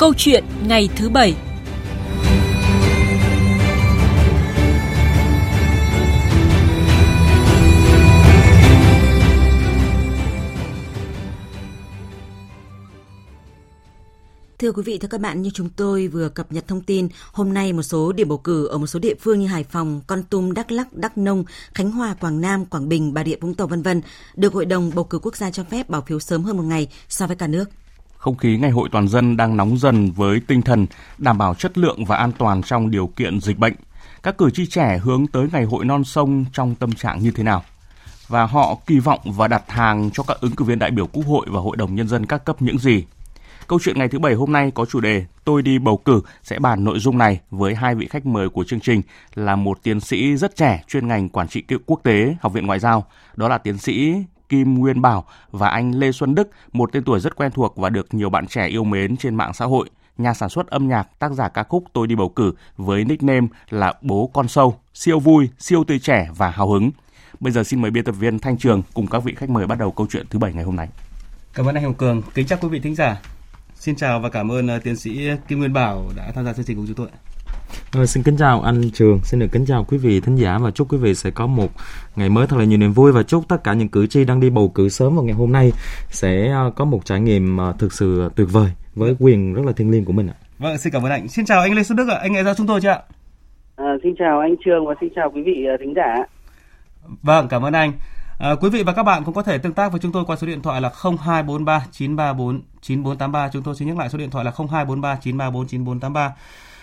Câu chuyện ngày thứ bảy Thưa quý vị, thưa các bạn, như chúng tôi vừa cập nhật thông tin, hôm nay một số điểm bầu cử ở một số địa phương như Hải Phòng, Con Tum, Đắk Lắk, Đắk Nông, Khánh Hòa, Quảng Nam, Quảng Bình, Bà Rịa Vũng Tàu vân vân được Hội đồng bầu cử quốc gia cho phép bỏ phiếu sớm hơn một ngày so với cả nước. Không khí ngày hội toàn dân đang nóng dần với tinh thần đảm bảo chất lượng và an toàn trong điều kiện dịch bệnh. Các cử tri trẻ hướng tới ngày hội non sông trong tâm trạng như thế nào? Và họ kỳ vọng và đặt hàng cho các ứng cử viên đại biểu Quốc hội và Hội đồng Nhân dân các cấp những gì? Câu chuyện ngày thứ Bảy hôm nay có chủ đề Tôi đi bầu cử sẽ bàn nội dung này với hai vị khách mời của chương trình là một tiến sĩ rất trẻ chuyên ngành quản trị quốc tế Học viện Ngoại giao, đó là tiến sĩ Kim Nguyên Bảo và anh Lê Xuân Đức, một tên tuổi rất quen thuộc và được nhiều bạn trẻ yêu mến trên mạng xã hội nhà sản xuất âm nhạc, tác giả ca khúc Tôi đi bầu cử với nickname là Bố Con Sâu, siêu vui, siêu tươi trẻ và hào hứng. Bây giờ xin mời biên tập viên Thanh Trường cùng các vị khách mời bắt đầu câu chuyện thứ bảy ngày hôm nay. Cảm ơn anh Hồng Cường, kính chào quý vị thính giả. Xin chào và cảm ơn ờ, tiến sĩ Kim Nguyên Bảo đã tham gia chương trình cùng chúng tôi. Rồi, xin kính chào anh Trường, xin được kính chào quý vị thính giả và chúc quý vị sẽ có một ngày mới thật là nhiều niềm vui và chúc tất cả những cử tri đang đi bầu cử sớm vào ngày hôm nay sẽ uh, có một trải nghiệm uh, thực sự tuyệt vời với quyền rất là thiêng liêng của mình ạ. Vâng, xin cảm ơn anh. Xin chào anh Lê Xuân Đức ạ, anh nghe ra chúng tôi chưa ạ? À, xin chào anh Trường và xin chào quý vị thính giả. Vâng, cảm ơn anh. À, quý vị và các bạn cũng có thể tương tác với chúng tôi qua số điện thoại là 0243 934 9483. Chúng tôi xin nhắc lại số điện thoại là 0243 934 9483.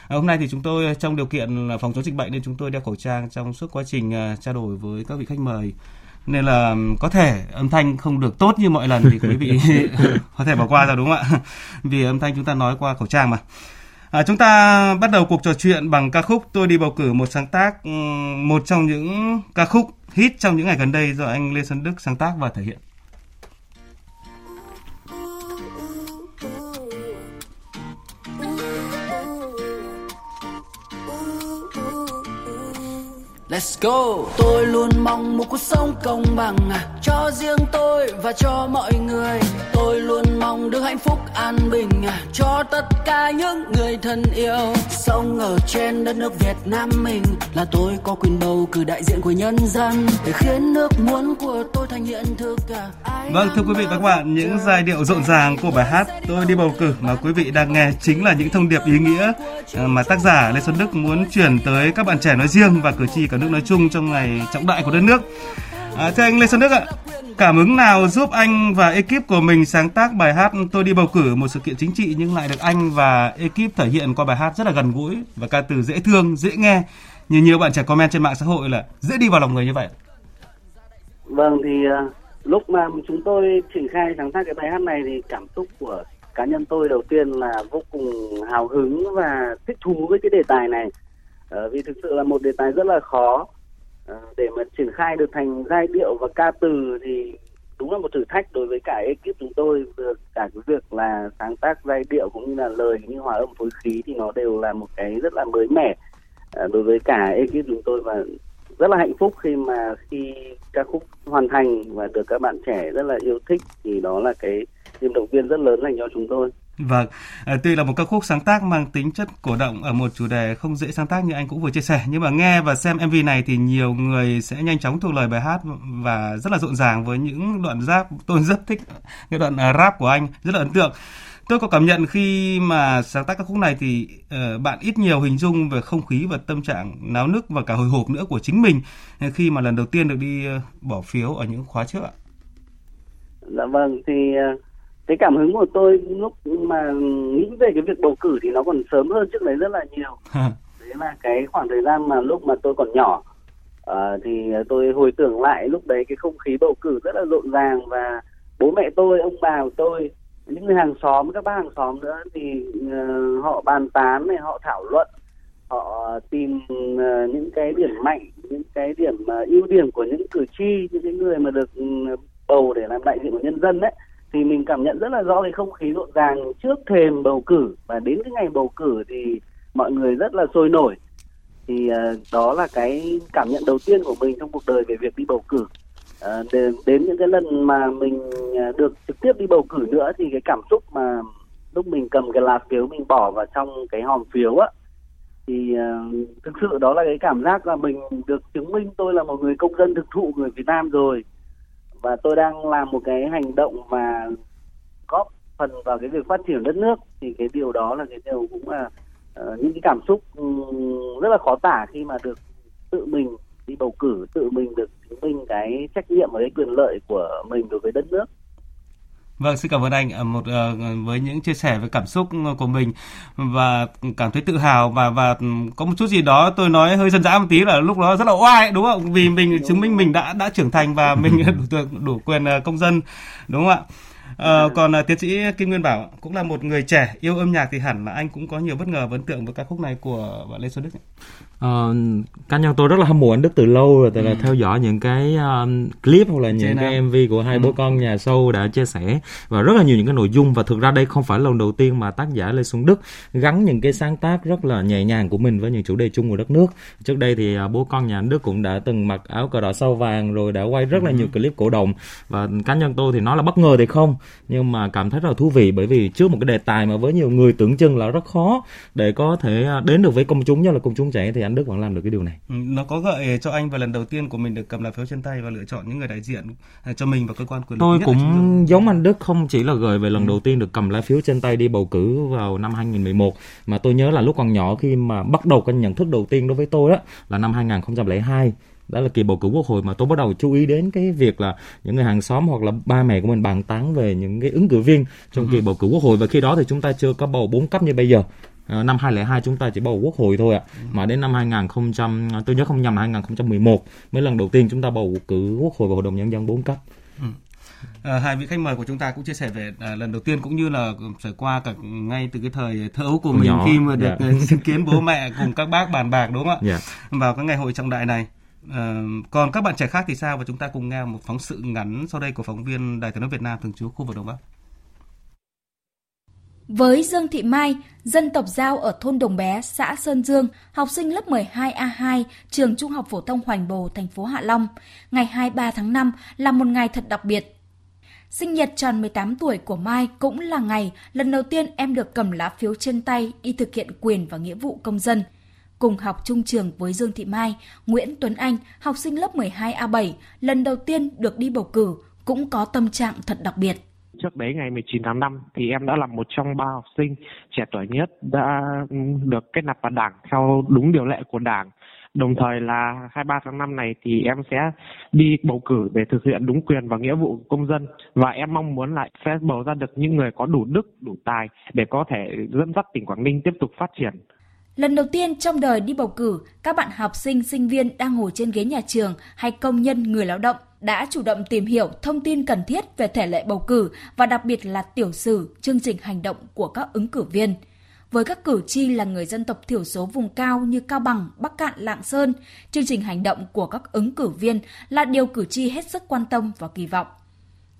À, hôm nay thì chúng tôi trong điều kiện phòng chống dịch bệnh nên chúng tôi đeo khẩu trang trong suốt quá trình uh, trao đổi với các vị khách mời nên là có thể âm thanh không được tốt như mọi lần thì quý vị có thể bỏ qua ra đúng không ạ? Vì âm thanh chúng ta nói qua khẩu trang mà. À, chúng ta bắt đầu cuộc trò chuyện bằng ca khúc Tôi đi bầu cử một sáng tác một trong những ca khúc hit trong những ngày gần đây do anh Lê Xuân Đức sáng tác và thể hiện. Let's go. Tôi luôn mong một cuộc sống công bằng à, Cho riêng tôi và cho mọi người. Tôi luôn mong được hạnh phúc an bình à, Cho tất cả những người thân yêu. Sống ở trên đất nước Việt Nam mình Là tôi có quyền bầu cử đại diện của nhân dân. Để khiến nước muốn của tôi thành hiện thực à. Vâng thưa quý vị và các bạn Những giai điệu rộn ràng của bài hát Tôi đi bầu cử mà quý vị đang nghe Chính là những thông điệp ý nghĩa Mà tác giả Lê Xuân Đức muốn truyền tới các bạn trẻ nói riêng Và cử tri cả nước nói chung trong ngày trọng đại của đất nước. À, thưa anh Lê Xuân Đức ạ, cảm hứng nào giúp anh và ekip của mình sáng tác bài hát Tôi đi bầu cử một sự kiện chính trị nhưng lại được anh và ekip thể hiện qua bài hát rất là gần gũi và ca từ dễ thương, dễ nghe. Như nhiều bạn trẻ comment trên mạng xã hội là dễ đi vào lòng người như vậy. Vâng thì à, lúc mà chúng tôi triển khai sáng tác cái bài hát này thì cảm xúc của cá nhân tôi đầu tiên là vô cùng hào hứng và thích thú với cái đề tài này uh, vì thực sự là một đề tài rất là khó. Ờ, để mà triển khai được thành giai điệu và ca từ thì đúng là một thử thách đối với cả ekip chúng tôi. Được cả cái việc là sáng tác giai điệu cũng như là lời như hòa âm phối khí thì nó đều là một cái rất là mới mẻ ờ, đối với cả ekip chúng tôi. Và rất là hạnh phúc khi mà khi ca khúc hoàn thành và được các bạn trẻ rất là yêu thích thì đó là cái niềm động viên rất lớn dành cho chúng tôi. Vâng, à, tuy là một ca khúc sáng tác mang tính chất cổ động ở một chủ đề không dễ sáng tác như anh cũng vừa chia sẻ, nhưng mà nghe và xem MV này thì nhiều người sẽ nhanh chóng thuộc lời bài hát và rất là rộn ràng với những đoạn rap. Tôi rất thích những đoạn à, rap của anh, rất là ấn tượng. Tôi có cảm nhận khi mà sáng tác ca khúc này thì uh, bạn ít nhiều hình dung về không khí và tâm trạng náo nức và cả hồi hộp nữa của chính mình à, khi mà lần đầu tiên được đi uh, bỏ phiếu ở những khóa trước ạ. Dạ vâng, thì uh cái cảm hứng của tôi lúc mà nghĩ về cái việc bầu cử thì nó còn sớm hơn trước đấy rất là nhiều. Đấy là cái khoảng thời gian mà lúc mà tôi còn nhỏ. À, thì tôi hồi tưởng lại lúc đấy cái không khí bầu cử rất là rộn ràng và bố mẹ tôi ông bà của tôi những người hàng xóm các bác hàng xóm nữa thì uh, họ bàn tán này họ thảo luận họ tìm uh, những cái điểm mạnh những cái điểm uh, ưu điểm của những cử tri những cái người mà được uh, bầu để làm đại diện của nhân dân đấy thì mình cảm nhận rất là rõ cái không khí rộn ràng trước thềm bầu cử. Và đến cái ngày bầu cử thì mọi người rất là sôi nổi. Thì uh, đó là cái cảm nhận đầu tiên của mình trong cuộc đời về việc đi bầu cử. Ờ, uh, đến, đến những cái lần mà mình uh, được trực tiếp đi bầu cử nữa thì cái cảm xúc mà lúc mình cầm cái lá phiếu mình bỏ vào trong cái hòm phiếu á thì uh, thực sự đó là cái cảm giác là mình được chứng minh tôi là một người công dân thực thụ người Việt Nam rồi và tôi đang làm một cái hành động mà góp phần vào cái việc phát triển đất nước. Thì cái điều đó là cái điều cũng là uh, những cái cảm xúc ừ, rất là khó tả khi mà được tự mình đi bầu cử tự mình được chứng minh cái trách nhiệm và cái quyền lợi của mình đối với đất nước. Vâng, xin cảm ơn anh à, một uh, với những chia sẻ về cảm xúc của mình và cảm thấy tự hào và và có một chút gì đó tôi nói hơi dân dã một tí là lúc đó rất là oai đúng không? Vì mình chứng minh mình đã đã trưởng thành và mình đủ đủ quyền công dân đúng không ạ? À, còn uh, tiến sĩ Kim Nguyên Bảo cũng là một người trẻ yêu âm nhạc thì hẳn là anh cũng có nhiều bất ngờ và ấn tượng với ca khúc này của bạn Lê Xuân Đức. Uh, cá nhân tôi rất là hâm mộ anh Đức từ lâu rồi, tại ừ. là theo dõi những cái um, clip hoặc là những Trên cái MV của hai ừ. bố con nhà sâu đã chia sẻ và rất là nhiều những cái nội dung và thực ra đây không phải lần đầu tiên mà tác giả Lê Xuân Đức gắn những cái sáng tác rất là nhẹ nhàng của mình với những chủ đề chung của đất nước. Trước đây thì uh, bố con nhà anh Đức cũng đã từng mặc áo cờ đỏ sao vàng rồi đã quay rất là ừ. nhiều clip cổ động và cá nhân tôi thì nói là bất ngờ thì không nhưng mà cảm thấy rất là thú vị bởi vì trước một cái đề tài mà với nhiều người tưởng chừng là rất khó để có thể à, đến được với công chúng như là công chúng trẻ thì anh Đức vẫn làm được cái điều này. Ừ, nó có gợi cho anh vào lần đầu tiên của mình được cầm lá phiếu trên tay và lựa chọn những người đại diện à, cho mình và cơ quan quyền lực. Tôi cũng giống anh Đức không chỉ là gợi về lần ừ. đầu tiên được cầm lá phiếu trên tay đi bầu cử vào năm 2011 mà tôi nhớ là lúc còn nhỏ khi mà bắt đầu cái nhận thức đầu tiên đối với tôi đó là năm 2002 đó là kỳ bầu cử quốc hội mà tôi bắt đầu chú ý đến cái việc là những người hàng xóm hoặc là ba mẹ của mình bàn tán về những cái ứng cử viên trong ừ. kỳ bầu cử quốc hội và khi đó thì chúng ta chưa có bầu bốn cấp như bây giờ năm 2002 chúng ta chỉ bầu quốc hội thôi ạ ừ. mà đến năm 2000 tôi nhớ không nhầm là 2011 mới lần đầu tiên chúng ta bầu cử quốc hội và hội đồng nhân dân bốn cấp ừ. À, hai vị khách mời của chúng ta cũng chia sẻ về à, lần đầu tiên cũng như là trải qua cả ngay từ cái thời thơ ấu của mình Nhỏ, khi mà được yeah. Dạ. chứng kiến bố mẹ cùng các bác bàn bạc đúng không ạ? Yeah. Dạ. Vào cái ngày hội trọng đại này. À, còn các bạn trẻ khác thì sao và chúng ta cùng nghe một phóng sự ngắn sau đây của phóng viên Đài tiếng nói Việt Nam thường trú khu vực Đông Bắc. Với Dương Thị Mai, dân tộc Giao ở thôn Đồng Bé, xã Sơn Dương, học sinh lớp 12A2, trường Trung học phổ thông Hoành Bồ, thành phố Hạ Long, ngày 23 tháng 5 là một ngày thật đặc biệt. Sinh nhật tròn 18 tuổi của Mai cũng là ngày lần đầu tiên em được cầm lá phiếu trên tay đi thực hiện quyền và nghĩa vụ công dân – Cùng học chung trường với Dương Thị Mai, Nguyễn Tuấn Anh, học sinh lớp 12A7, lần đầu tiên được đi bầu cử, cũng có tâm trạng thật đặc biệt. Trước đấy ngày 19 tháng 5 thì em đã là một trong ba học sinh trẻ tuổi nhất đã ừ, được kết nạp vào đảng theo đúng điều lệ của đảng. Đồng thời là 23 tháng 5 này thì em sẽ đi bầu cử để thực hiện đúng quyền và nghĩa vụ của công dân và em mong muốn lại sẽ bầu ra được những người có đủ đức, đủ tài để có thể dẫn dắt tỉnh Quảng Ninh tiếp tục phát triển. Lần đầu tiên trong đời đi bầu cử, các bạn học sinh, sinh viên đang ngồi trên ghế nhà trường hay công nhân, người lao động đã chủ động tìm hiểu thông tin cần thiết về thể lệ bầu cử và đặc biệt là tiểu sử, chương trình hành động của các ứng cử viên. Với các cử tri là người dân tộc thiểu số vùng cao như Cao Bằng, Bắc Cạn, Lạng Sơn, chương trình hành động của các ứng cử viên là điều cử tri hết sức quan tâm và kỳ vọng.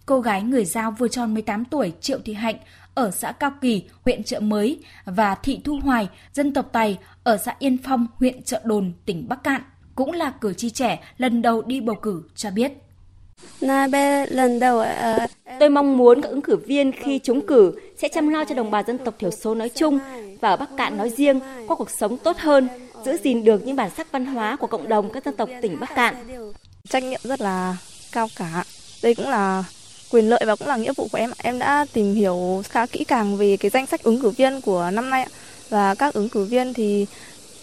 Cô gái người Giao vừa tròn 18 tuổi Triệu Thị Hạnh ở xã Cao Kỳ, huyện Trợ Mới và Thị Thu Hoài, dân tộc Tài ở xã Yên Phong, huyện Trợ Đồn, tỉnh Bắc Cạn, cũng là cử tri trẻ lần đầu đi bầu cử cho biết lần đầu Tôi mong muốn các ứng cử viên khi trúng cử sẽ chăm lo cho đồng bào dân tộc thiểu số nói chung và ở Bắc Cạn nói riêng có cuộc sống tốt hơn, giữ gìn được những bản sắc văn hóa của cộng đồng các dân tộc tỉnh Bắc Cạn. Trách nhiệm rất là cao cả. Đây cũng là quyền lợi và cũng là nghĩa vụ của em. Em đã tìm hiểu khá kỹ càng về cái danh sách ứng cử viên của năm nay và các ứng cử viên thì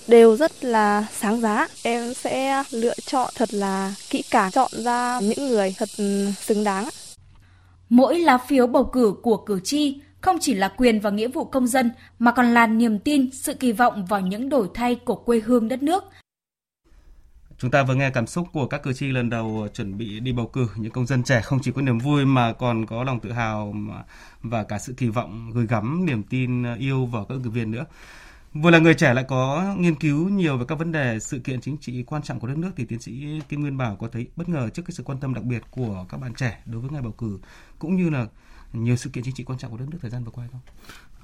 đều rất là sáng giá. Em sẽ lựa chọn thật là kỹ càng, chọn ra những người thật xứng đáng. Mỗi lá phiếu bầu cử của cử tri không chỉ là quyền và nghĩa vụ công dân mà còn là niềm tin, sự kỳ vọng vào những đổi thay của quê hương đất nước, Chúng ta vừa nghe cảm xúc của các cử tri lần đầu chuẩn bị đi bầu cử. Những công dân trẻ không chỉ có niềm vui mà còn có lòng tự hào và cả sự kỳ vọng gửi gắm niềm tin yêu vào các ứng cử viên nữa. Vừa là người trẻ lại có nghiên cứu nhiều về các vấn đề sự kiện chính trị quan trọng của đất nước thì tiến sĩ Kim Nguyên Bảo có thấy bất ngờ trước cái sự quan tâm đặc biệt của các bạn trẻ đối với ngày bầu cử, cũng như là nhiều sự kiện chính trị quan trọng của đất nước thời gian vừa qua không?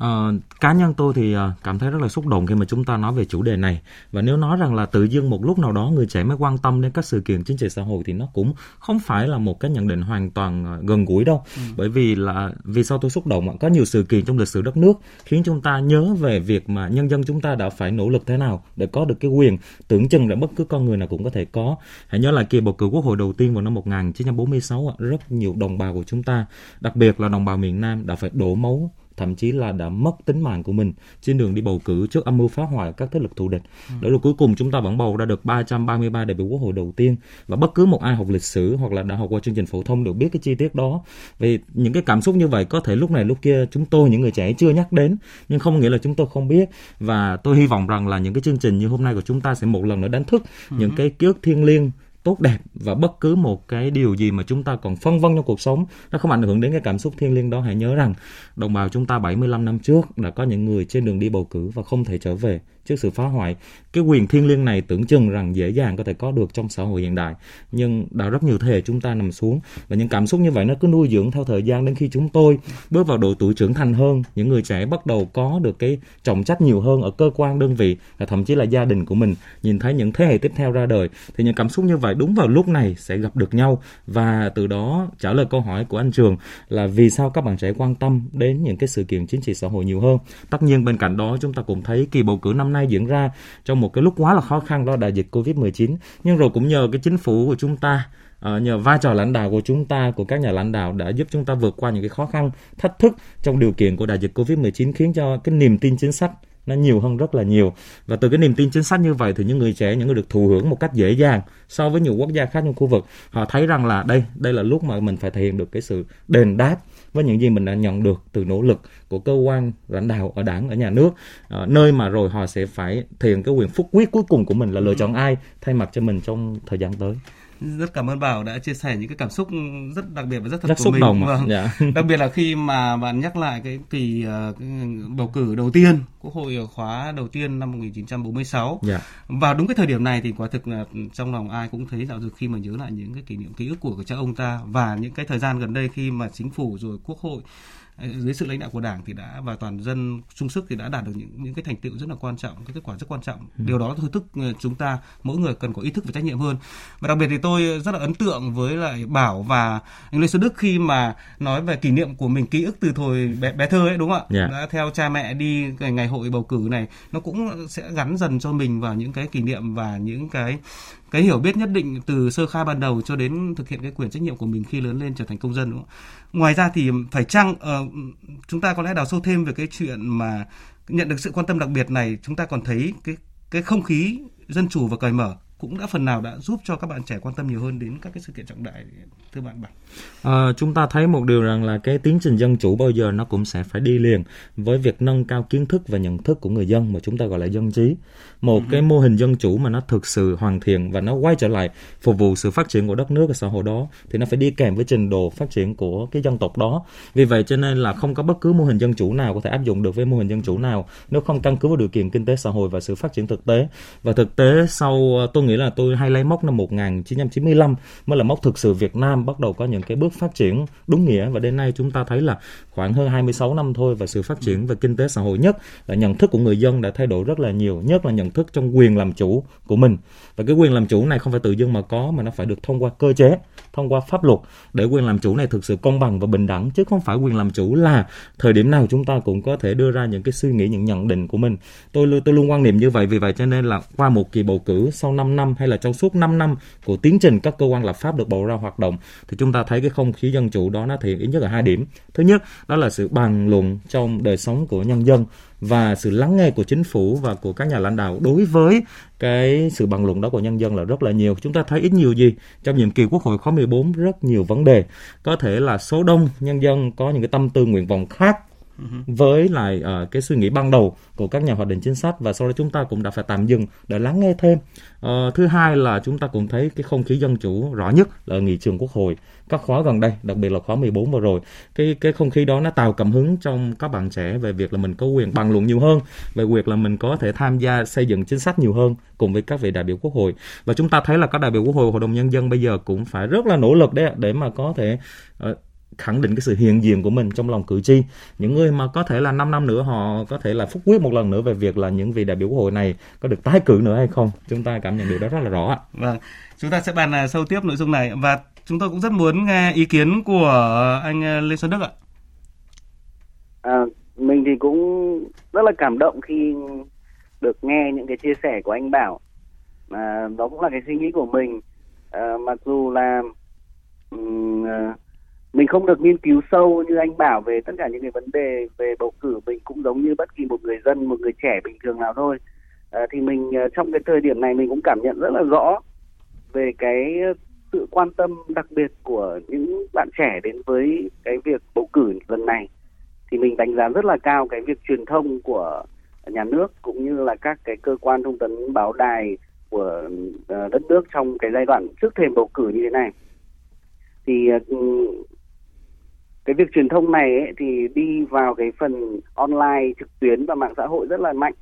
Uh, cá nhân tôi thì uh, cảm thấy rất là xúc động khi mà chúng ta nói về chủ đề này. Và nếu nói rằng là tự dưng một lúc nào đó người trẻ mới quan tâm đến các sự kiện chính trị xã hội thì nó cũng không phải là một cái nhận định hoàn toàn uh, gần gũi đâu. Ừ. bởi vì là vì sao tôi xúc động có nhiều sự kiện trong lịch sử đất nước khiến chúng ta nhớ về việc mà nhân dân chúng ta đã phải nỗ lực thế nào để có được cái quyền tưởng chừng là bất cứ con người nào cũng có thể có. Hãy nhớ là kỳ bầu cử quốc hội đầu tiên vào năm 1946 rất nhiều đồng bào của chúng ta đặc biệt là đồng bào miền Nam đã phải đổ máu thậm chí là đã mất tính mạng của mình trên đường đi bầu cử trước âm mưu phá hoại các thế lực thù địch. Ừ. Đó là cuối cùng chúng ta vẫn bầu ra được 333 đại biểu quốc hội đầu tiên và bất cứ một ai học lịch sử hoặc là đã học qua chương trình phổ thông đều biết cái chi tiết đó. Vì những cái cảm xúc như vậy có thể lúc này lúc kia chúng tôi những người trẻ chưa nhắc đến nhưng không nghĩa là chúng tôi không biết và tôi hy vọng rằng là những cái chương trình như hôm nay của chúng ta sẽ một lần nữa đánh thức ừ. những cái ký ức thiêng liêng tốt đẹp và bất cứ một cái điều gì mà chúng ta còn phân vân trong cuộc sống, nó không ảnh hưởng đến cái cảm xúc thiêng liêng đó. Hãy nhớ rằng, đồng bào chúng ta 75 năm trước đã có những người trên đường đi bầu cử và không thể trở về trước sự phá hoại. Cái quyền thiêng liêng này tưởng chừng rằng dễ dàng có thể có được trong xã hội hiện đại, nhưng đã rất nhiều thế hệ chúng ta nằm xuống và những cảm xúc như vậy nó cứ nuôi dưỡng theo thời gian đến khi chúng tôi bước vào độ tuổi trưởng thành hơn, những người trẻ bắt đầu có được cái trọng trách nhiều hơn ở cơ quan đơn vị và thậm chí là gia đình của mình, nhìn thấy những thế hệ tiếp theo ra đời thì những cảm xúc như vậy đúng vào lúc này sẽ gặp được nhau và từ đó trả lời câu hỏi của anh Trường là vì sao các bạn trẻ quan tâm đến những cái sự kiện chính trị xã hội nhiều hơn. Tất nhiên bên cạnh đó chúng ta cũng thấy kỳ bầu cử năm nay diễn ra trong một cái lúc quá là khó khăn đó đại dịch Covid-19 nhưng rồi cũng nhờ cái chính phủ của chúng ta ờ, nhờ vai trò lãnh đạo của chúng ta, của các nhà lãnh đạo đã giúp chúng ta vượt qua những cái khó khăn, thách thức trong điều kiện của đại dịch Covid-19 khiến cho cái niềm tin chính sách nó nhiều hơn rất là nhiều. Và từ cái niềm tin chính sách như vậy thì những người trẻ, những người được thụ hưởng một cách dễ dàng so với nhiều quốc gia khác trong khu vực, họ thấy rằng là đây đây là lúc mà mình phải thể hiện được cái sự đền đáp với những gì mình đã nhận được từ nỗ lực của cơ quan lãnh đạo ở đảng ở nhà nước. À, nơi mà rồi họ sẽ phải thể hiện cái quyền phúc quyết cuối cùng của mình là lựa chọn ai thay mặt cho mình trong thời gian tới rất cảm ơn bảo đã chia sẻ những cái cảm xúc rất đặc biệt và rất thật rất của xúc mình động vâng. dạ. đặc biệt là khi mà bạn nhắc lại cái kỳ uh, cái bầu cử đầu tiên quốc hội khóa đầu tiên năm 1946 dạ. vào đúng cái thời điểm này thì quả thực là trong lòng ai cũng thấy dạo dực khi mà nhớ lại những cái kỷ niệm ký ức của cha ông ta và những cái thời gian gần đây khi mà chính phủ rồi quốc hội dưới sự lãnh đạo của đảng thì đã và toàn dân chung sức thì đã đạt được những những cái thành tựu rất là quan trọng cái kết quả rất quan trọng ừ. điều đó thôi thúc ờ, chúng ta mỗi người cần có ý thức và trách nhiệm hơn và đặc biệt thì tôi rất là ấn tượng với lại bảo và anh lê xuân đức khi mà nói về kỷ niệm của mình ký ức từ thời bé, bé thơ ấy đúng không ạ yeah. Dạ. đã theo cha mẹ đi ngày, ngày hội bầu cử này nó cũng sẽ gắn dần cho mình vào những cái kỷ niệm và những cái cái hiểu biết nhất định từ sơ khai ban đầu cho đến thực hiện cái quyền trách nhiệm của mình khi lớn lên trở thành công dân đúng không? Ngoài ra thì phải chăng uh, chúng ta có lẽ đào sâu thêm về cái chuyện mà nhận được sự quan tâm đặc biệt này chúng ta còn thấy cái cái không khí dân chủ và cởi mở cũng đã phần nào đã giúp cho các bạn trẻ quan tâm nhiều hơn đến các cái sự kiện trọng đại thưa bạn bạn à, chúng ta thấy một điều rằng là cái tiến trình dân chủ bao giờ nó cũng sẽ phải đi liền với việc nâng cao kiến thức và nhận thức của người dân mà chúng ta gọi là dân trí. Một uh-huh. cái mô hình dân chủ mà nó thực sự hoàn thiện và nó quay trở lại phục vụ sự phát triển của đất nước và xã hội đó thì nó phải đi kèm với trình độ phát triển của cái dân tộc đó. Vì vậy cho nên là không có bất cứ mô hình dân chủ nào có thể áp dụng được với mô hình dân chủ nào nếu không căn cứ vào điều kiện kinh tế xã hội và sự phát triển thực tế. Và thực tế sau tôi nghĩ là tôi hay lấy mốc năm 1995 mới là mốc thực sự Việt Nam bắt đầu có những cái bước phát triển đúng nghĩa. Và đến nay chúng ta thấy là khoảng hơn 26 năm thôi và sự phát triển về kinh tế xã hội nhất, là nhận thức của người dân đã thay đổi rất là nhiều, nhất là nhận thức trong quyền làm chủ của mình. Và cái quyền làm chủ này không phải tự dưng mà có, mà nó phải được thông qua cơ chế, thông qua pháp luật để quyền làm chủ này thực sự công bằng và bình đẳng, chứ không phải quyền làm chủ là thời điểm nào chúng ta cũng có thể đưa ra những cái suy nghĩ, những nhận định của mình. Tôi tôi luôn quan niệm như vậy, vì vậy cho nên là qua một kỳ bầu cử sau 5 năm hay là trong suốt 5 năm của tiến trình các cơ quan lập pháp được bầu ra hoạt động, thì chúng ta thấy cái không khí dân chủ đó nó thể hiện ít nhất là hai điểm thứ nhất, đó là sự bàn luận trong đời sống của nhân dân và sự lắng nghe của chính phủ và của các nhà lãnh đạo đối với cái sự bàn luận đó của nhân dân là rất là nhiều. Chúng ta thấy ít nhiều gì trong nhiệm kỳ Quốc hội khóa 14 rất nhiều vấn đề. Có thể là số đông nhân dân có những cái tâm tư nguyện vọng khác Ừ với lại uh, cái suy nghĩ ban đầu của các nhà hoạch định chính sách và sau đó chúng ta cũng đã phải tạm dừng để lắng nghe thêm. Uh, thứ hai là chúng ta cũng thấy cái không khí dân chủ rõ nhất là ở nghị trường quốc hội các khóa gần đây, đặc biệt là khóa 14 vừa rồi. Cái cái không khí đó nó tạo cảm hứng trong các bạn trẻ về việc là mình có quyền bàn luận nhiều hơn, về việc là mình có thể tham gia xây dựng chính sách nhiều hơn cùng với các vị đại biểu quốc hội. Và chúng ta thấy là các đại biểu quốc hội hội đồng nhân dân bây giờ cũng phải rất là nỗ lực đấy để mà có thể uh, khẳng định cái sự hiện diện của mình trong lòng cử tri. Những người mà có thể là 5 năm nữa họ có thể là phúc quyết một lần nữa về việc là những vị đại biểu quốc hội này có được tái cử nữa hay không? Chúng ta cảm nhận được đó rất là rõ ạ. Vâng chúng ta sẽ bàn à, sâu tiếp nội dung này. Và chúng tôi cũng rất muốn nghe ý kiến của anh à, Lê Xuân Đức ạ. À, mình thì cũng rất là cảm động khi được nghe những cái chia sẻ của anh Bảo. À, đó cũng là cái suy nghĩ của mình. À, mặc dù là um, mình không được nghiên cứu sâu như anh bảo về tất cả những cái vấn đề về bầu cử. Mình cũng giống như bất kỳ một người dân một người trẻ bình thường nào thôi. À, thì mình à, trong cái thời điểm này mình cũng cảm nhận rất là rõ về cái sự quan tâm đặc biệt của những bạn trẻ đến với cái việc bầu cử lần này. Thì mình đánh giá rất là cao cái việc truyền thông của nhà nước cũng như là các cái cơ quan thông tấn báo đài của à, đất nước trong cái giai đoạn trước thềm bầu cử như thế này. Thì à, cái việc truyền thông này ấy, thì đi vào cái phần online trực tuyến và mạng xã hội rất là mạnh.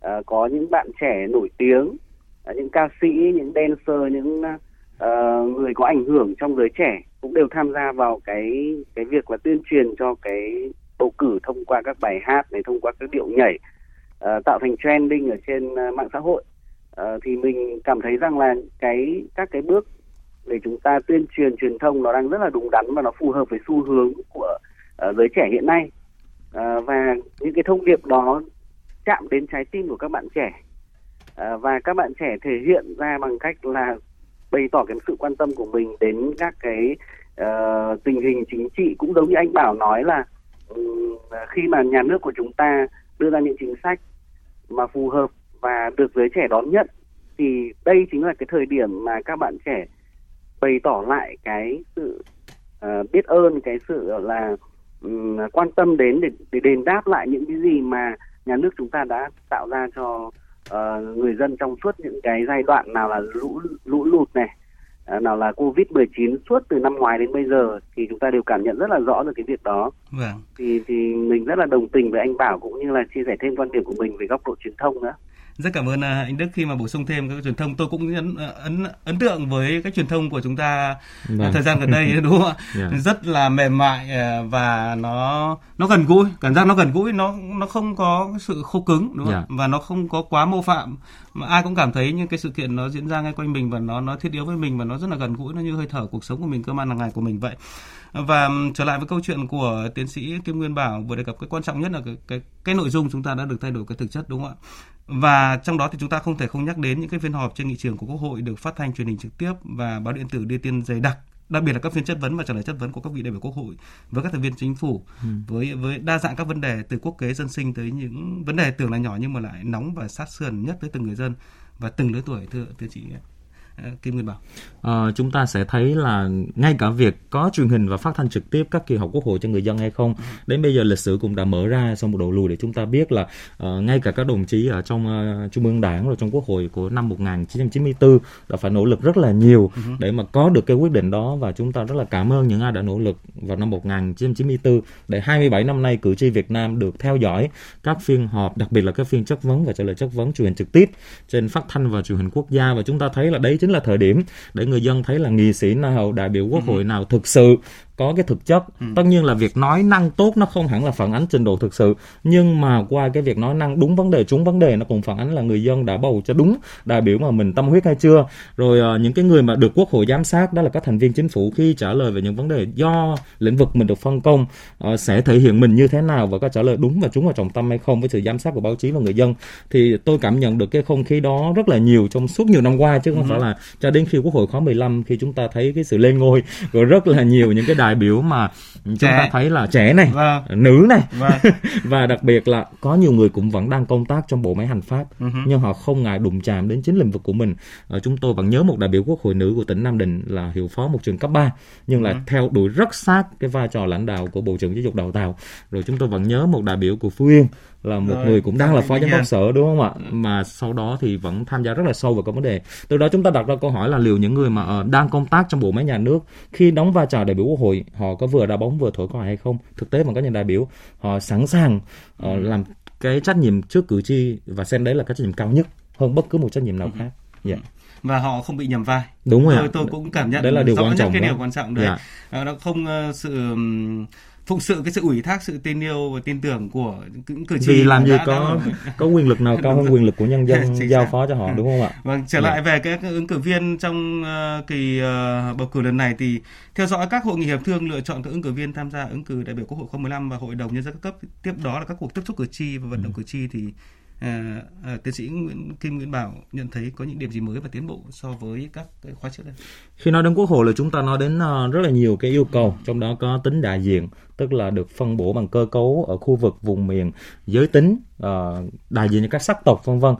À, có những bạn trẻ nổi tiếng ờ, những ca sĩ những dancer những uh, người có ảnh hưởng trong giới trẻ cũng đều tham gia vào cái cái việc là tuyên truyền cho cái bầu cử thông qua các bài hát này thông qua các điệu nhảy uh, tạo thành trending ở trên uh, mạng xã hội. Uh, thì mình cảm thấy rằng là cái các cái bước để chúng ta tuyên truyền truyền thông nó đang rất là đúng đắn và nó phù hợp với xu hướng của uh, giới trẻ hiện nay. Uh, và những cái thông điệp đó chạm đến trái tim của các bạn trẻ. Uh, và các bạn trẻ thể hiện ra bằng cách là bày tỏ cái sự quan tâm của mình đến các cái uh, tình hình chính trị. Cũng giống như anh bảo nói là ừ, khi mà nhà nước của chúng ta đưa ra những chính sách mà phù hợp và được giới trẻ đón nhận thì đây chính là cái thời điểm mà các bạn trẻ bày tỏ lại cái sự uh, biết ơn cái sự là um, quan tâm đến để, để đền đáp lại những cái gì mà nhà nước chúng ta đã tạo ra cho uh, người dân trong suốt những cái giai đoạn nào là lũ lũ lụt này À, nào là Covid-19 suốt từ năm ngoái đến bây giờ thì chúng ta đều cảm nhận rất là rõ được cái việc đó. Vâng. Thì thì mình rất là đồng tình với anh Bảo cũng như là chia sẻ thêm quan điểm của mình về góc độ truyền thông nữa rất cảm ơn à, anh Đức khi mà bổ sung thêm các truyền thông tôi cũng ấn ấn ấn tượng với các truyền thông của chúng ta vâng. thời gian gần đây đúng không ạ yeah. Dạ. rất là mềm mại à, và nó nó gần gũi cảm giác nó gần gũi nó nó không có sự khô cứng đúng không yeah. Dạ. và nó không có quá mô phạm mà ai cũng cảm thấy những cái sự kiện nó diễn ra ngay quanh mình và nó nó thiết yếu với mình và nó rất là gần gũi nó như hơi thở cuộc sống của mình cơ man hàng ngày của mình vậy và trở lại với câu chuyện của tiến sĩ Kim Nguyên Bảo vừa đề cập cái quan trọng nhất là cái cái, cái nội dung chúng ta đã được thay đổi cái thực chất đúng không ạ? Và trong đó thì chúng ta không thể không nhắc đến những cái phiên họp trên nghị trường của Quốc hội được phát thanh truyền hình trực tiếp và báo điện tử đưa tin dày đặc đặc biệt là các phiên chất vấn và trả lời chất vấn của các vị đại biểu quốc hội với các thành viên chính phủ ừ. với với đa dạng các vấn đề từ quốc kế dân sinh tới những vấn đề tưởng là nhỏ nhưng mà lại nóng và sát sườn nhất tới từng người dân và từng lứa tuổi thưa chị Ờ, Kim Nguyên Bảo? À, chúng ta sẽ thấy là ngay cả việc có truyền hình và phát thanh trực tiếp các kỳ họp quốc hội cho người dân hay không, đến bây giờ lịch sử cũng đã mở ra sau một đầu lùi để chúng ta biết là uh, ngay cả các đồng chí ở trong uh, Trung ương Đảng rồi trong Quốc hội của năm 1994 đã phải nỗ lực rất là nhiều ừ. để mà có được cái quyết định đó và chúng ta rất là cảm ơn những ai đã nỗ lực vào năm 1994 để 27 năm nay cử tri Việt Nam được theo dõi các phiên họp, đặc biệt là các phiên chất vấn và trả lời chất vấn truyền trực tiếp trên phát thanh và truyền hình quốc gia và chúng ta thấy là đấy chính là thời điểm để người dân thấy là nghị sĩ nào đại biểu quốc hội ừ. nào thực sự có cái thực chất ừ. tất nhiên là việc nói năng tốt nó không hẳn là phản ánh trình độ thực sự nhưng mà qua cái việc nói năng đúng vấn đề trúng vấn đề nó cũng phản ánh là người dân đã bầu cho đúng đại biểu mà mình tâm huyết hay chưa rồi uh, những cái người mà được quốc hội giám sát đó là các thành viên chính phủ khi trả lời về những vấn đề do lĩnh vực mình được phân công uh, sẽ thể hiện mình như thế nào và có trả lời đúng và trúng vào trọng tâm hay không với sự giám sát của báo chí và người dân thì tôi cảm nhận được cái không khí đó rất là nhiều trong suốt nhiều năm qua chứ không ừ. phải là cho đến khi quốc hội khóa 15 khi chúng ta thấy cái sự lên ngôi rồi rất là nhiều những cái đại đại biểu mà chúng trẻ. ta thấy là trẻ này vâng. nữ này vâng. và đặc biệt là có nhiều người cũng vẫn đang công tác trong bộ máy hành pháp uh-huh. nhưng họ không ngại đụng chạm đến chính lĩnh vực của mình à, chúng tôi vẫn nhớ một đại biểu quốc hội nữ của tỉnh Nam Định là hiệu phó một trường cấp 3 nhưng uh-huh. theo đuổi rất sát cái vai trò lãnh đạo của bộ trưởng giáo dục đào tạo rồi chúng tôi vẫn nhớ một đại biểu của Phú Yên là một rồi, người cũng đang là phó giám đốc sở đúng không ạ mà sau đó thì vẫn tham gia rất là sâu vào các vấn đề từ đó chúng ta đặt ra câu hỏi là liệu những người mà uh, đang công tác trong bộ máy nhà nước khi đóng vai trò đại biểu quốc hội họ có vừa đá bóng vừa thổi còi hay không thực tế mà có những đại biểu họ sẵn sàng uh, làm cái trách nhiệm trước cử tri và xem đấy là cái trách nhiệm cao nhất hơn bất cứ một trách nhiệm nào khác yeah. Dạ. và họ không bị nhầm vai. Đúng rồi tôi, tôi cũng cảm nhận Đấy là điều rõ quan nhất trọng cái đó. điều quan trọng đấy. Dạ. Nó không ờ, sự phụng sự cái sự ủy thác sự tin yêu và tin tưởng của những cử tri Vì làm gì đã- có đã- có quyền lực nào cao hơn quyền lực của nhân dân Chính giao xác. phó cho họ đúng không ạ? Vâng, trở Dạ. lại về các ứng cử viên trong ờ, kỳ ờ, bầu cử lần này thì theo dõi các hội nghị hiệp thương lựa chọn các ứng cử viên tham gia ứng cử đại biểu Quốc hội khóa 15 và Hội đồng nhân dân các cấp tiếp đó là các cuộc tiếp xúc cử tri và vận Ừ. động cử tri thì ờ, ờ, tiến sĩ Nguyễn Kim Nguyễn Bảo nhận thấy có những điểm gì mới và tiến bộ so với các cái khóa trước đây. Khi nói đến quốc hội là chúng ta nói đến ờ, rất là nhiều cái yêu cầu, trong đó có tính đại diện, tức là được phân bổ bằng cơ cấu ở khu vực vùng miền, giới tính, ờ, đại diện cho các sắc tộc vân vân.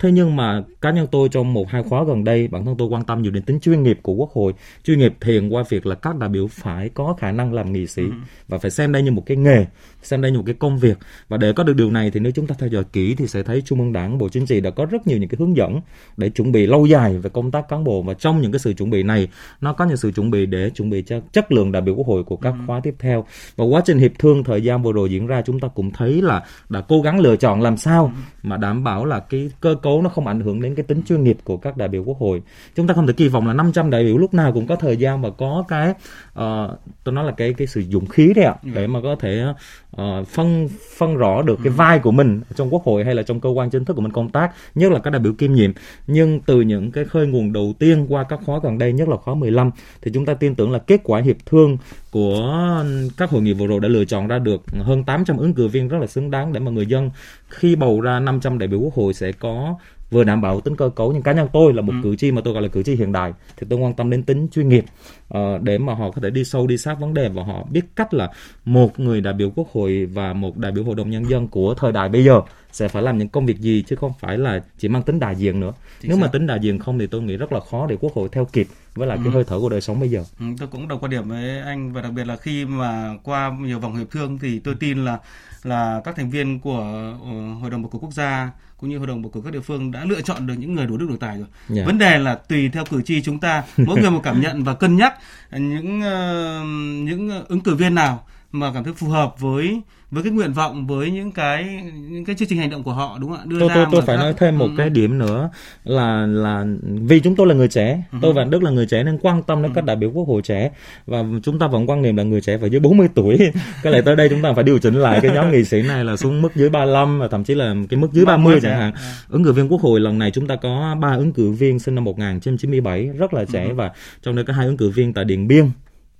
Thế nhưng mà cá nhân tôi trong một hai khóa gần đây, bản thân tôi quan tâm nhiều đến tính chuyên nghiệp của quốc hội, chuyên nghiệp thiện qua việc là các đại biểu phải có khả năng làm nghị sĩ và phải xem đây như một cái nghề, xem đây như một cái công việc. Và để có được điều này thì nếu chúng ta theo dõi kỹ thì sẽ thấy Trung ương Đảng, Bộ Chính trị đã có rất nhiều những cái hướng dẫn để chuẩn bị lâu dài về công tác cán bộ. Và trong những cái sự chuẩn bị này nó có những sự chuẩn bị để chuẩn bị cho chất lượng đại biểu quốc hội của các khóa tiếp theo. và quá trình hiệp thương thời gian vừa rồi diễn ra, chúng ta cũng thấy là đã cố gắng lựa chọn làm sao mà đảm bảo là cái cơ cấu nó không ảnh hưởng đến cái tính chuyên nghiệp của các đại biểu quốc hội. Chúng ta không thể kỳ vọng là 500 đại biểu lúc nào cũng có thời gian và có cái ờ, tôi nói là cái cái sự dũng khí đấy ạ để mà có thể ờ, phân phân rõ được cái vai của mình trong quốc hội hay là trong cơ quan chính thức của mình công tác nhất là các đại biểu kiêm nhiệm. Nhưng từ những cái khơi nguồn đầu tiên qua các khóa gần đây nhất là khóa 15 thì chúng ta tin tưởng là kết quả hiệp thương của các hội nghị vừa rồi đã lựa chọn ra được hơn 800 ứng cử viên rất là xứng đáng để mà người dân khi bầu ra 500 đại biểu quốc hội sẽ có vừa đảm bảo tính cơ cấu nhưng cá nhân tôi là một cử tri mà tôi gọi là cử tri hiện đại thì tôi quan tâm đến tính chuyên nghiệp ờ, để mà họ có thể đi sâu đi sát vấn đề và họ biết cách là một người đại biểu quốc hội và một đại biểu hội đồng nhân dân của thời đại bây giờ sẽ phải làm những công việc gì chứ không phải là chỉ mang tính đại diện nữa Chính nếu mà xác. tính đại diện không thì tôi nghĩ rất là khó để quốc hội theo kịp với lại Ừ. cái hơi thở của đời sống bây giờ Ừ, tôi cũng đồng quan điểm với anh và đặc biệt là khi mà qua nhiều vòng hiệp thương thì tôi tin là là các thành viên của ờ, hội đồng bầu cử quốc gia cũng như hội đồng bầu cử các địa phương đã lựa chọn được những người đủ đức đủ tài rồi. Dạ. Vấn đề là tùy theo cử tri chúng ta mỗi người một cảm nhận và cân nhắc những ờ, những ứng cử viên nào mà cảm thấy phù hợp với với cái nguyện vọng với những cái những cái chương trình hành động của họ đúng không ạ? Đưa tôi ra tôi tôi phải các- nói thêm một Ừ. cái điểm nữa là là vì chúng tôi là người trẻ tôi và Đức là người trẻ nên quan tâm đến các đại biểu quốc hội trẻ và chúng ta vẫn quan niệm là người trẻ phải dưới 40 tuổi. Cái lẽ tới đây chúng ta phải điều chỉnh lại cái nhóm nghị sĩ này là xuống mức dưới 35 và thậm chí là cái mức dưới 30 chẳng hạn. ứng cử viên quốc hội lần này chúng ta có ba ứng cử viên sinh năm 1997 rất là trẻ và trong đó có hai ứng cử viên tại Điện Biên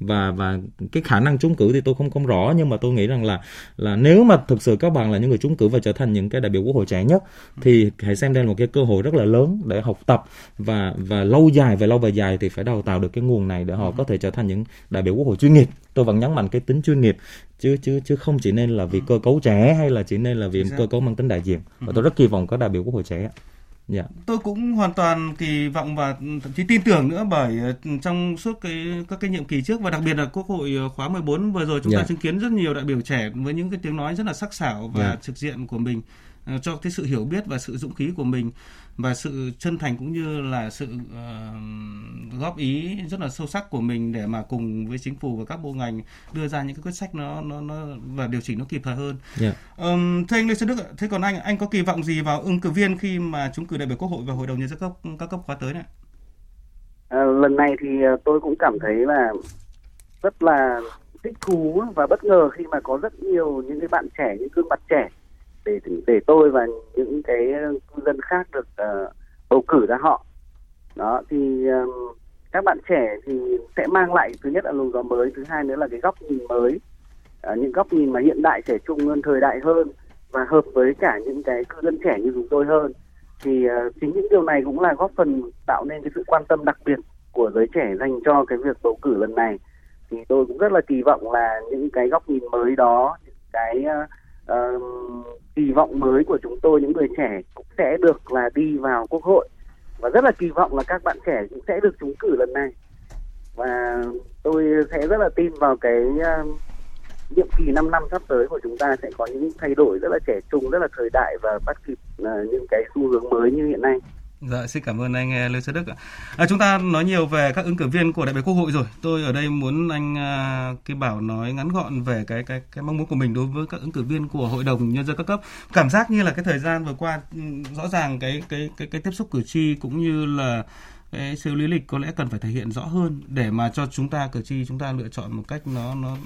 và và cái khả năng trúng cử thì tôi không không rõ nhưng mà tôi nghĩ rằng là là nếu mà thực sự các bạn là những người trúng cử và trở thành những cái đại biểu quốc hội trẻ nhất thì hãy xem đây là một cái cơ hội rất là lớn để học tập và và lâu dài về lâu về dài thì phải đào tạo được cái nguồn này để họ có thể trở thành những đại biểu quốc hội chuyên nghiệp. Tôi vẫn nhấn mạnh cái tính chuyên nghiệp chứ chứ chứ không chỉ nên là vì cơ cấu trẻ hay là chỉ nên là vì cơ cấu mang tính đại diện. Và tôi rất kỳ vọng các đại biểu quốc hội trẻ dạ tôi cũng hoàn toàn kỳ vọng và thậm chí tin tưởng nữa bởi ờ, trong suốt cái các cái nhiệm kỳ trước và đặc biệt là quốc hội ờ, khóa 14 vừa rồi chúng ta Dạ. chứng kiến rất nhiều đại biểu trẻ với những cái tiếng nói rất là sắc sảo và Dạ. trực diện của mình cho cái sự hiểu biết và sự dũng khí của mình và sự chân thành cũng như là sự ờ, góp ý rất là sâu sắc của mình để mà cùng với chính phủ và các bộ ngành đưa ra những cái quyết sách nó nó nó và điều chỉnh nó kịp thời hơn. dạ Ừm, thưa anh Lê Xuân Đức, ạ, thế còn anh anh có kỳ vọng gì vào ứng cử viên khi mà chúng cử đại biểu Quốc hội và Hội đồng nhân dân cấp các cấp khóa tới này? À, lần này thì tôi cũng cảm thấy là rất là thích thú và bất ngờ khi mà có rất nhiều những cái bạn trẻ những gương mặt trẻ để để tôi và những cái cư dân khác được uh, bầu cử ra họ. Đó thì ờm, các bạn trẻ thì sẽ mang lại thứ nhất là luồng gió mới thứ hai nữa là cái góc nhìn mới. Uh, những góc nhìn mà hiện đại trẻ trung hơn thời đại hơn và hợp với cả những cái cư dân trẻ như chúng tôi hơn. Thì uh, chính những điều này cũng là góp phần tạo nên cái sự quan tâm đặc biệt của giới trẻ dành cho cái việc bầu cử lần này. Thì tôi cũng rất là kỳ vọng là những cái góc nhìn mới đó những cái uh, uh kỳ vọng mới của chúng tôi những người trẻ cũng sẽ được là đi vào quốc hội. Và rất là kỳ vọng là các bạn trẻ cũng sẽ được trúng cử lần này. Và tôi sẽ rất là tin vào cái uh, nhiệm kỳ 5 năm sắp tới của chúng ta sẽ có những thay đổi rất là trẻ trung rất là thời đại và bắt kịp uh, những cái xu hướng mới như hiện nay. Dạ, xin cảm ơn anh eh, Lê Xuân Đức ạ. À, chúng ta nói nhiều về các ứng cử viên của đại biểu Quốc hội rồi. Tôi ở đây muốn anh uh, Kim Bảo nói ngắn gọn về cái cái cái mong muốn của mình đối với các ứng cử viên của Hội đồng nhân dân các cấp. Cảm giác như là cái thời gian vừa qua ừ, rõ ràng cái cái cái cái tiếp xúc cử tri cũng như là cái siêu lý lịch có lẽ cần phải thể hiện rõ hơn để mà cho chúng ta cử tri chúng ta lựa chọn một cách nó nó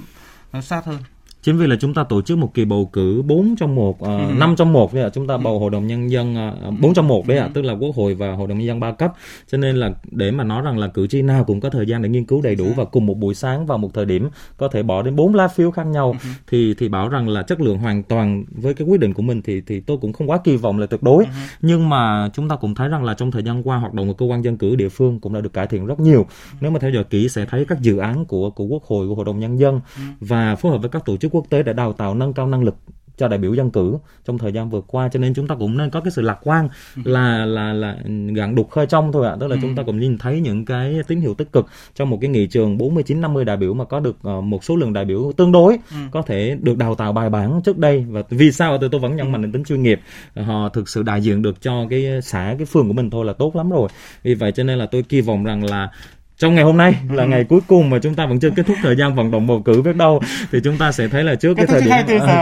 nó sát hơn chính vì là chúng ta tổ chức một kỳ bầu cử 4 trong 1 uh, ừ. 5 trong 1 đấy ạ chúng ta ừ. bầu hội đồng nhân dân uh, 4 trong 1 đấy ạ ừ. tức là quốc hội và hội đồng nhân dân ba cấp cho nên là để mà nói rằng là cử tri nào cũng có thời gian để nghiên cứu đầy đủ và cùng một buổi sáng vào một thời điểm có thể bỏ đến 4 lá phiếu khác nhau ừ. thì thì bảo rằng là chất lượng hoàn toàn với cái quyết định của mình thì thì tôi cũng không quá kỳ vọng là tuyệt đối ừ. nhưng mà chúng ta cũng thấy rằng là trong thời gian qua hoạt động của cơ quan dân cử địa phương cũng đã được cải thiện rất nhiều nếu mà theo dõi kỹ sẽ thấy các dự án của của quốc hội của hội đồng nhân dân và phối hợp với các tổ chức quốc tế để đào tạo nâng cao năng lực cho đại biểu dân cử trong thời gian vừa qua cho nên chúng ta cũng nên có cái sự lạc quan ừ. là là là gạn đục khơi trong thôi ạ à. tức là ừ. chúng ta cũng nhìn thấy những cái tín hiệu tích cực trong một cái nghị trường 49 50 đại biểu mà có được ờ, một số lượng đại biểu tương đối ừ. có thể được đào tạo bài bản trước đây và vì sao tôi tôi vẫn nhận mạnh đến tính chuyên nghiệp họ thực sự đại diện được cho cái xã cái phường của mình thôi là tốt lắm rồi vì vậy cho nên là tôi kỳ vọng rằng là trong ngày hôm nay là ngày cuối cùng mà chúng ta vẫn chưa kết thúc thời gian vận động bầu cử biết đâu thì chúng ta sẽ thấy là trước cái thời điểm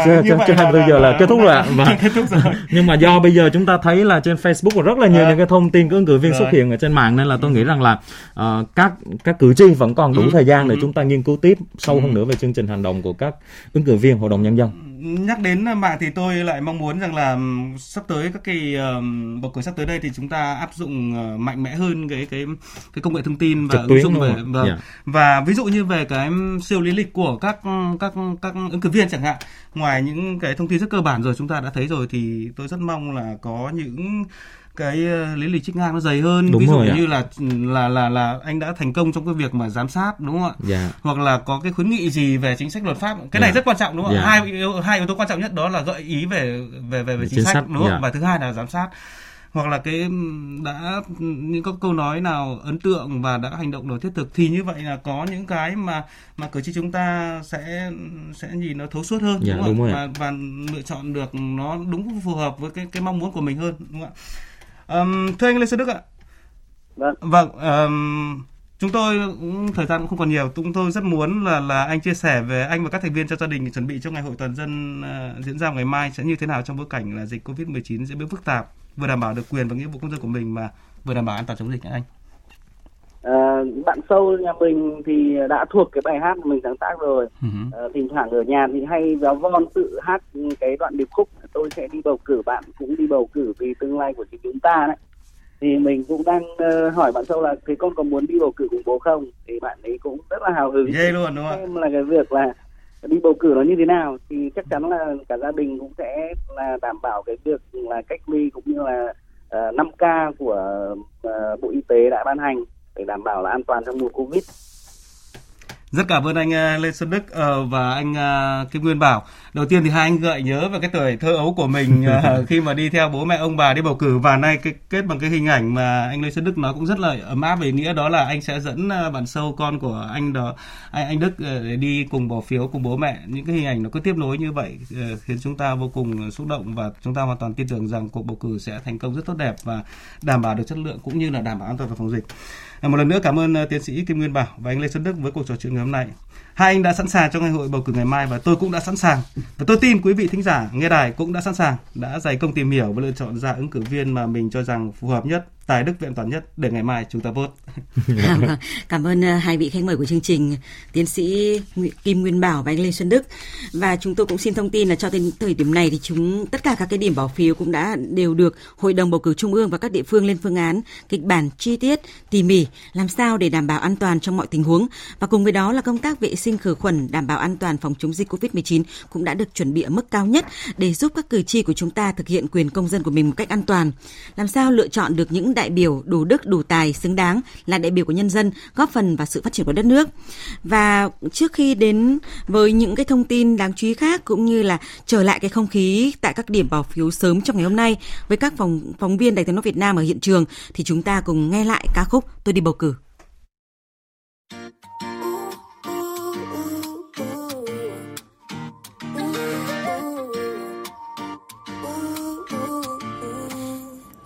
chưa chưa 24 giờ là kết thúc rồi ạ và nhưng mà do bây giờ chúng ta thấy là trên Facebook rất là nhiều à. những cái thông tin ứng cử viên xuất hiện ở trên mạng nên là tôi nghĩ rằng là uh, các các cử tri vẫn còn đủ ừ. thời gian để ừ. chúng ta nghiên cứu tiếp sâu hơn ừ. nữa về chương trình hành động của các ứng cử viên hội đồng nhân dân nhắc đến mạng thì tôi lại mong muốn rằng là sắp tới các cái um, bầu cử sắp tới đây thì chúng ta áp dụng uh, mạnh mẽ hơn cái cái cái công nghệ thông tin và ứng dụng về và, vâng. yeah. và ví dụ như về cái siêu lý lịch của các các các ứng cử viên chẳng hạn ngoài những cái thông tin rất cơ bản rồi chúng ta đã thấy rồi thì tôi rất mong là có những cái ờ, lý lịch trích ngang nó dày hơn đúng ví dụ như là là là là anh đã thành công trong cái việc mà giám sát đúng không ạ yeah. Dạ. hoặc là có cái khuyến nghị gì về chính sách luật pháp cái yeah. này dạ. rất quan trọng đúng không yeah. Dạ. hai yếu hai yếu tố quan trọng nhất đó là gợi ý về về về, về chính, chính sách, sách đúng không yeah. và thứ hai là giám sát hoặc là cái đã những các câu nói nào ấn tượng và đã hành động được thiết thực thì như vậy là có những cái mà mà cử tri chúng ta sẽ sẽ nhìn nó thấu suốt hơn dạ, đúng, đúng không? và và lựa chọn được nó đúng phù hợp với cái cái mong muốn của mình hơn đúng không ạ Um, thưa anh Lê Xuân Đức ạ. Vâng. Vâng. Um, chúng tôi cũng thời gian cũng không còn nhiều. Chúng tôi rất muốn là là anh chia sẻ về anh và các thành viên trong gia đình chuẩn bị cho ngày hội toàn dân uh, diễn ra ngày mai sẽ như thế nào trong bối cảnh là dịch Covid-19 diễn biến phức tạp, vừa đảm bảo được quyền và nghĩa vụ công dân của mình mà vừa đảm bảo an toàn chống dịch anh. À, bạn sâu nhà mình thì đã thuộc cái bài hát mà mình sáng tác rồi. Uh-huh. À, thỉnh thoảng ở nhà thì hay giáo von tự hát cái đoạn điệp khúc tôi sẽ đi bầu cử bạn cũng đi bầu cử vì tương lai của chính chúng ta đấy. Thì mình cũng đang uh, hỏi bạn sâu là thế con có muốn đi bầu cử cùng bố không? Thì bạn ấy cũng rất là hào hứng. Ghê luôn đúng không? Xem là cái việc là đi bầu cử nó như thế nào thì chắc chắn là cả gia đình cũng sẽ là đảm bảo cái việc là cách ly cũng như là uh, 5K của uh, Bộ Y tế đã ban hành để đảm bảo là an toàn trong mùa Covid. Rất cảm ơn anh uh, Lê Xuân Đức uh, và anh uh, Kim Nguyên Bảo. Đầu tiên thì hai anh gợi nhớ về cái tuổi thơ ấu của mình uh, khi mà đi theo bố mẹ ông bà đi bầu cử và nay cái kết bằng cái hình ảnh mà anh Lê Xuân Đức nói cũng rất là ấm áp về nghĩa đó là anh sẽ dẫn bạn sâu con của anh đó anh anh Đức để đi cùng bỏ phiếu cùng bố mẹ. Những cái hình ảnh nó cứ tiếp nối như vậy uh, khiến chúng ta vô cùng xúc động và chúng ta hoàn toàn tin tưởng rằng cuộc bầu cử sẽ thành công rất tốt đẹp và đảm bảo được chất lượng cũng như là đảm bảo an toàn và phòng dịch. Một lần nữa cảm ơn tiến sĩ Kim Nguyên Bảo và anh Lê Xuân Đức với cuộc trò chuyện hôm nay. Hai anh đã sẵn sàng cho ngày hội bầu cử ngày mai và tôi cũng đã sẵn sàng. Và tôi tin quý vị thính giả nghe đài cũng đã sẵn sàng, đã dày công tìm hiểu và lựa chọn ra ứng cử viên mà mình cho rằng phù hợp nhất tài đức vẹn toàn nhất để ngày mai chúng ta vote. Cảm ơn ờ, hai vị khách mời của chương trình, tiến sĩ Kim Nguyên Bảo và anh Lê Xuân Đức. Và chúng tôi cũng xin thông tin là cho đến thời điểm này thì chúng tất cả các cái điểm bỏ phiếu cũng đã đều được Hội đồng bầu cử trung ương và các địa phương lên phương án kịch bản chi tiết tỉ mỉ làm sao để đảm bảo an toàn trong mọi tình huống và cùng với đó là công tác vệ sinh khử khuẩn đảm bảo an toàn phòng chống dịch Covid-19 cũng đã được chuẩn bị ở mức cao nhất để giúp các cử tri của chúng ta thực hiện quyền công dân của mình một cách an toàn. Làm sao lựa chọn được những đại biểu đủ đức, đủ tài, xứng đáng là đại biểu của nhân dân, góp phần vào sự phát triển của đất nước và trước khi đến với những cái thông tin đáng chú ý khác, cũng như là trở lại cái không khí tại các điểm bỏ phiếu sớm trong ngày hôm nay với các phóng phóng viên Đài tiếng nói Việt Nam ở hiện trường, thì chúng ta cùng nghe lại ca khúc Tôi đi bầu cử.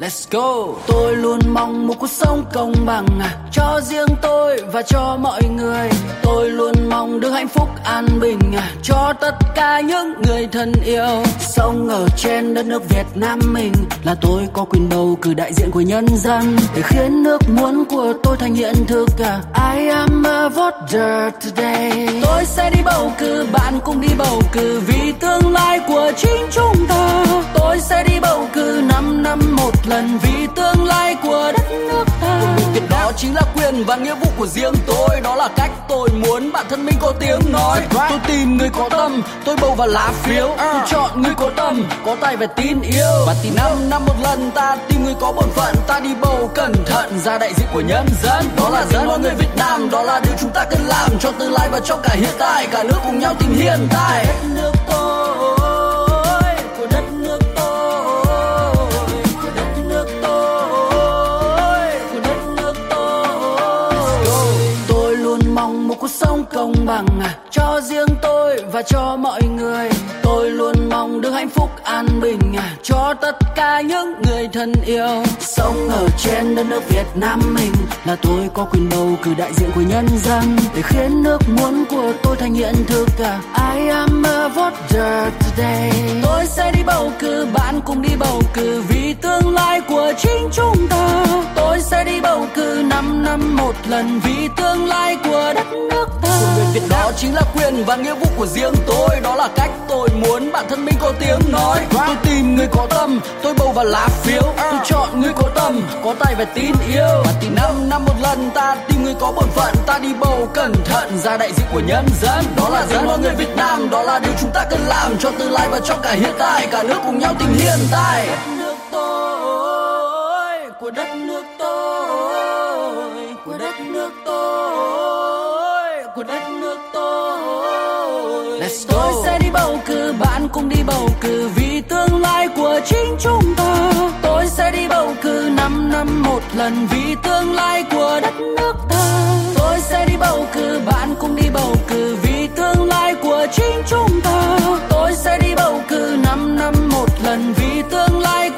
Let's go. Tôi luôn mong một cuộc sống công bằng à, Cho riêng tôi và cho mọi người. Tôi luôn mong được hạnh phúc an bình à, cho tất cả những người thân yêu. Sống ở trên đất nước Việt Nam mình là tôi có quyền bầu cử đại diện của nhân dân. Để khiến nước muốn của tôi thành hiện thực à, I am a voter today. Tôi sẽ đi bầu cử, bạn cũng đi bầu cử vì tương lai của chính chúng ta. Tôi sẽ đi bầu cử năm năm một lần vì tương lai của đất nước ta. Việc đó chính là quyền và nghĩa vụ của riêng tôi. Đó là cách tôi muốn bản thân mình có tiếng nói. Tôi tìm người có tâm, tôi bầu vào lá phiếu. Tôi chọn người có tâm, có tay và tin yêu. Và thì năm năm một lần ta tìm người có bổn phận. Ta đi bầu cẩn thận, ra đại diện của nhân dân. Đó là dân mọi người Việt Nam, đó là điều chúng ta cần làm cho tương lai và cho cả hiện tại. Cả nước cùng nhau tìm hiện tại. Đất nước tôi cuộc sống công bằng à, cho riêng tôi và cho mọi người. tôi mong được hạnh phúc an bình à, cho tất cả những người thân yêu. Sống ở trên đất nước Việt Nam mình là tôi có quyền bầu cử đại diện của nhân dân. Để khiến nước muốn của tôi thành hiện thực à, I am a voter today. Tôi sẽ đi bầu cử, bạn cùng đi bầu cử vì tương lai của chính chúng ta. Tôi sẽ đi bầu cử năm năm một lần vì tương lai của đất nước ta. Việc đó chính là quyền và nghĩa vụ của riêng tôi, đó là cách tôi muốn bản thân mình có tiếng nói tôi tìm người có tâm tôi bầu vào lá phiếu tôi chọn người có tâm có tay và tin yêu. Và thì năm năm một lần ta tìm người có bổn phận ta đi bầu cẩn thận ra đại diện của nhân dân. Đó là dân mọi người Việt Nam đó là điều chúng ta cần làm cho tương lai và cho cả hiện tại. Cả nước cùng nhau tìm hiện tại. Đất nước tôi của đất nước tôi cùng đi bầu cử vì tương lai của chính chúng ta. Tôi sẽ đi bầu cử 5 năm một lần vì tương lai của đất nước ta. Tôi sẽ đi bầu cử, bạn cùng đi bầu cử vì tương lai của chính chúng ta. Tôi sẽ đi bầu cử 5 năm một lần vì tương lai của